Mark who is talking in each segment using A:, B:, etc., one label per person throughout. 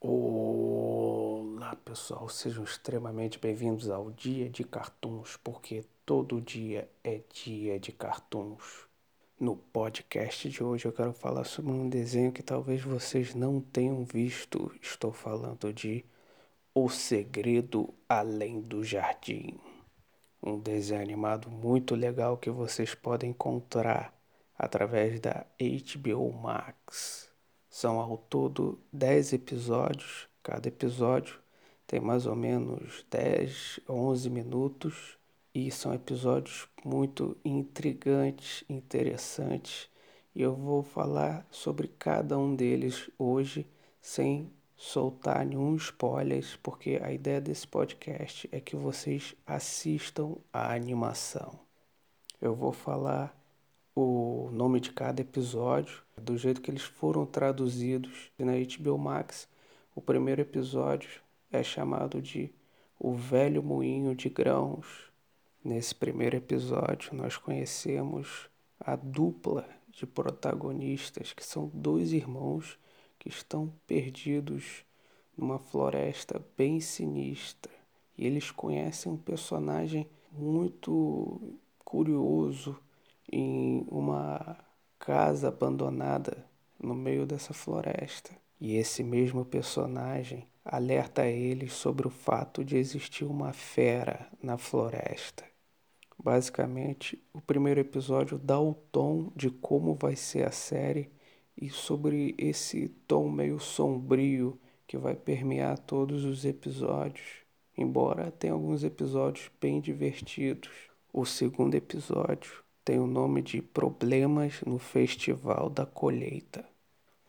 A: Olá pessoal, sejam extremamente bem-vindos ao Dia de Cartoons, porque todo dia é dia de cartoons. No podcast de hoje eu quero falar sobre um desenho que talvez vocês não tenham visto. Estou falando de O Segredo Além do Jardim. Um desenho animado muito legal que vocês podem encontrar através da HBO Max. São ao todo 10 episódios. Cada episódio tem mais ou menos 10, 11 minutos e são episódios muito intrigantes, interessantes. E eu vou falar sobre cada um deles hoje sem soltar nenhum spoiler, porque a ideia desse podcast é que vocês assistam a animação. Eu vou falar o nome de cada episódio, do jeito que eles foram traduzidos na HBO Max. O primeiro episódio é chamado de O Velho Moinho de Grãos. Nesse primeiro episódio, nós conhecemos a dupla de protagonistas, que são dois irmãos que estão perdidos numa floresta bem sinistra. E eles conhecem um personagem muito curioso em uma casa abandonada no meio dessa floresta. E esse mesmo personagem alerta eles sobre o fato de existir uma fera na floresta. Basicamente, o primeiro episódio dá o tom de como vai ser a série e sobre esse tom meio sombrio que vai permear todos os episódios, embora tenha alguns episódios bem divertidos. O segundo episódio tem o nome de Problemas no Festival da Colheita.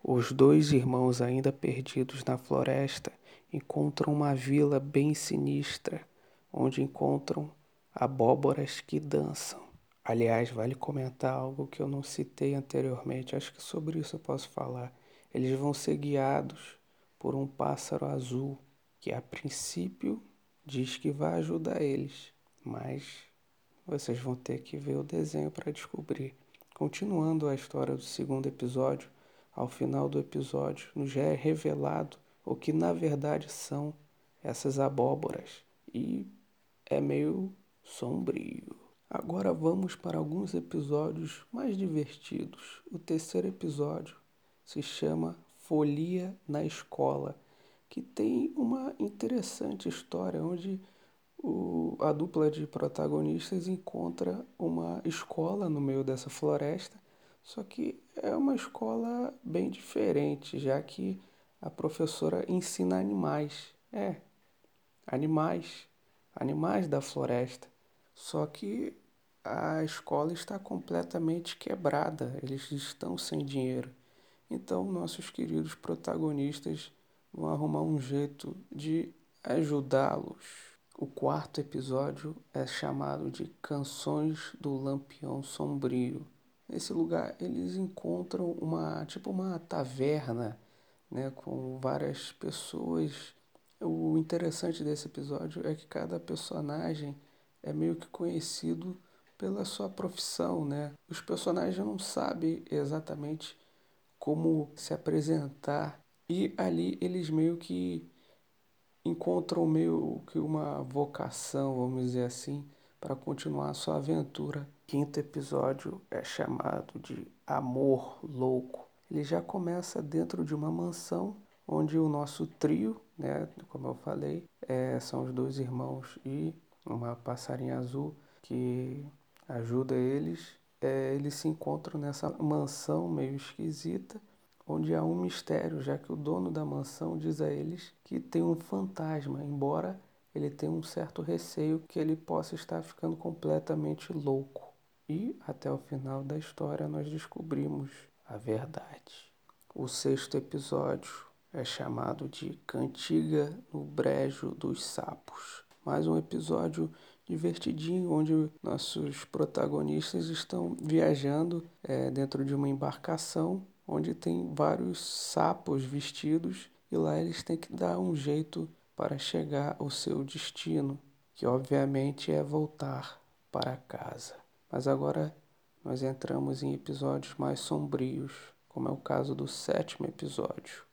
A: Os dois irmãos, ainda perdidos na floresta, encontram uma vila bem sinistra, onde encontram abóboras que dançam. Aliás, vale comentar algo que eu não citei anteriormente, acho que sobre isso eu posso falar. Eles vão ser guiados por um pássaro azul, que a princípio diz que vai ajudar eles, mas vocês vão ter que ver o desenho para descobrir. Continuando a história do segundo episódio, ao final do episódio nos é revelado o que na verdade são essas abóboras e é meio sombrio. Agora vamos para alguns episódios mais divertidos. O terceiro episódio se chama Folia na Escola, que tem uma interessante história onde o, a dupla de protagonistas encontra uma escola no meio dessa floresta, só que é uma escola bem diferente, já que a professora ensina animais. É, animais, animais da floresta. Só que a escola está completamente quebrada, eles estão sem dinheiro. Então, nossos queridos protagonistas vão arrumar um jeito de ajudá-los. O quarto episódio é chamado de Canções do Lampião Sombrio. Nesse lugar eles encontram uma tipo uma taverna, né, com várias pessoas. O interessante desse episódio é que cada personagem é meio que conhecido pela sua profissão, né? Os personagens não sabem exatamente como se apresentar e ali eles meio que encontram meio que uma vocação, vamos dizer assim, para continuar a sua aventura. Quinto episódio é chamado de Amor Louco. Ele já começa dentro de uma mansão onde o nosso trio, né, como eu falei, é, são os dois irmãos e uma passarinha azul que ajuda eles. É, eles se encontram nessa mansão meio esquisita onde há um mistério, já que o dono da mansão diz a eles que tem um fantasma, embora ele tenha um certo receio que ele possa estar ficando completamente louco. E até o final da história nós descobrimos a verdade. O sexto episódio é chamado de Cantiga no Brejo dos Sapos. Mais um episódio divertidinho onde nossos protagonistas estão viajando é, dentro de uma embarcação onde tem vários sapos vestidos e lá eles têm que dar um jeito para chegar ao seu destino, que obviamente é voltar para casa. Mas agora nós entramos em episódios mais sombrios, como é o caso do sétimo episódio,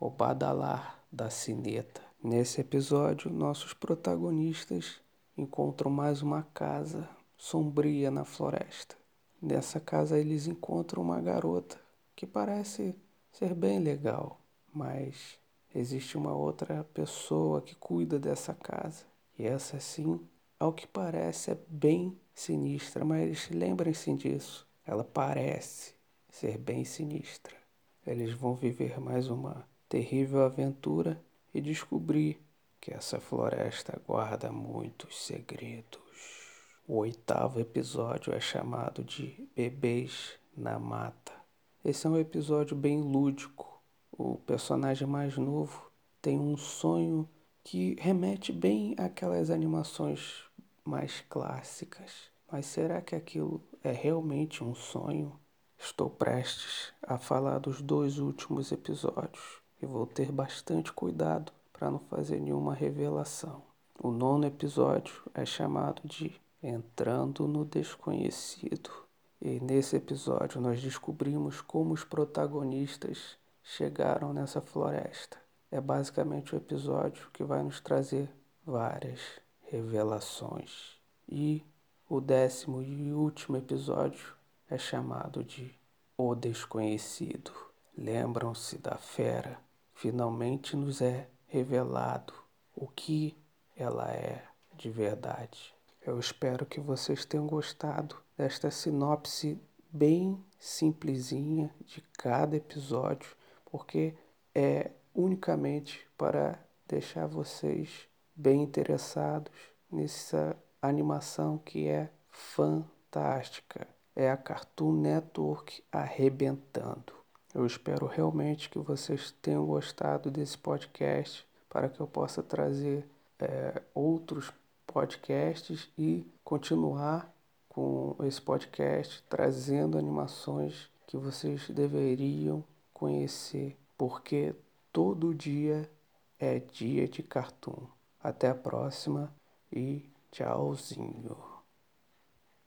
A: o Badalar. da sineta. Nesse episódio, nossos protagonistas encontram mais uma casa sombria na floresta. Nessa casa eles encontram uma garota que parece ser bem legal, mas existe uma outra pessoa que cuida dessa casa. E essa sim, ao que parece, é bem sinistra, mas lembrem-se disso. Ela parece ser bem sinistra. Eles vão viver mais uma terrível aventura e descobrir que essa floresta guarda muitos segredos. O oitavo episódio é chamado de Bebês na Mata. Esse é um episódio bem lúdico. O personagem mais novo tem um sonho que remete bem àquelas animações mais clássicas. Mas será que aquilo é realmente um sonho? Estou prestes a falar dos dois últimos episódios e vou ter bastante cuidado para não fazer nenhuma revelação. O nono episódio é chamado de Entrando no Desconhecido. E nesse episódio nós descobrimos como os protagonistas chegaram nessa floresta. É basicamente o episódio que vai nos trazer várias revelações. E o décimo e último episódio é chamado de O Desconhecido. Lembram-se da fera? Finalmente nos é revelado o que ela é de verdade. Eu espero que vocês tenham gostado desta sinopse bem simplesinha de cada episódio, porque é unicamente para deixar vocês bem interessados nessa animação que é fantástica. É a Cartoon Network arrebentando. Eu espero realmente que vocês tenham gostado desse podcast para que eu possa trazer é, outros podcasts e continuar com esse podcast trazendo animações que vocês deveriam conhecer, porque todo dia é dia de cartoon. Até a próxima e tchauzinho.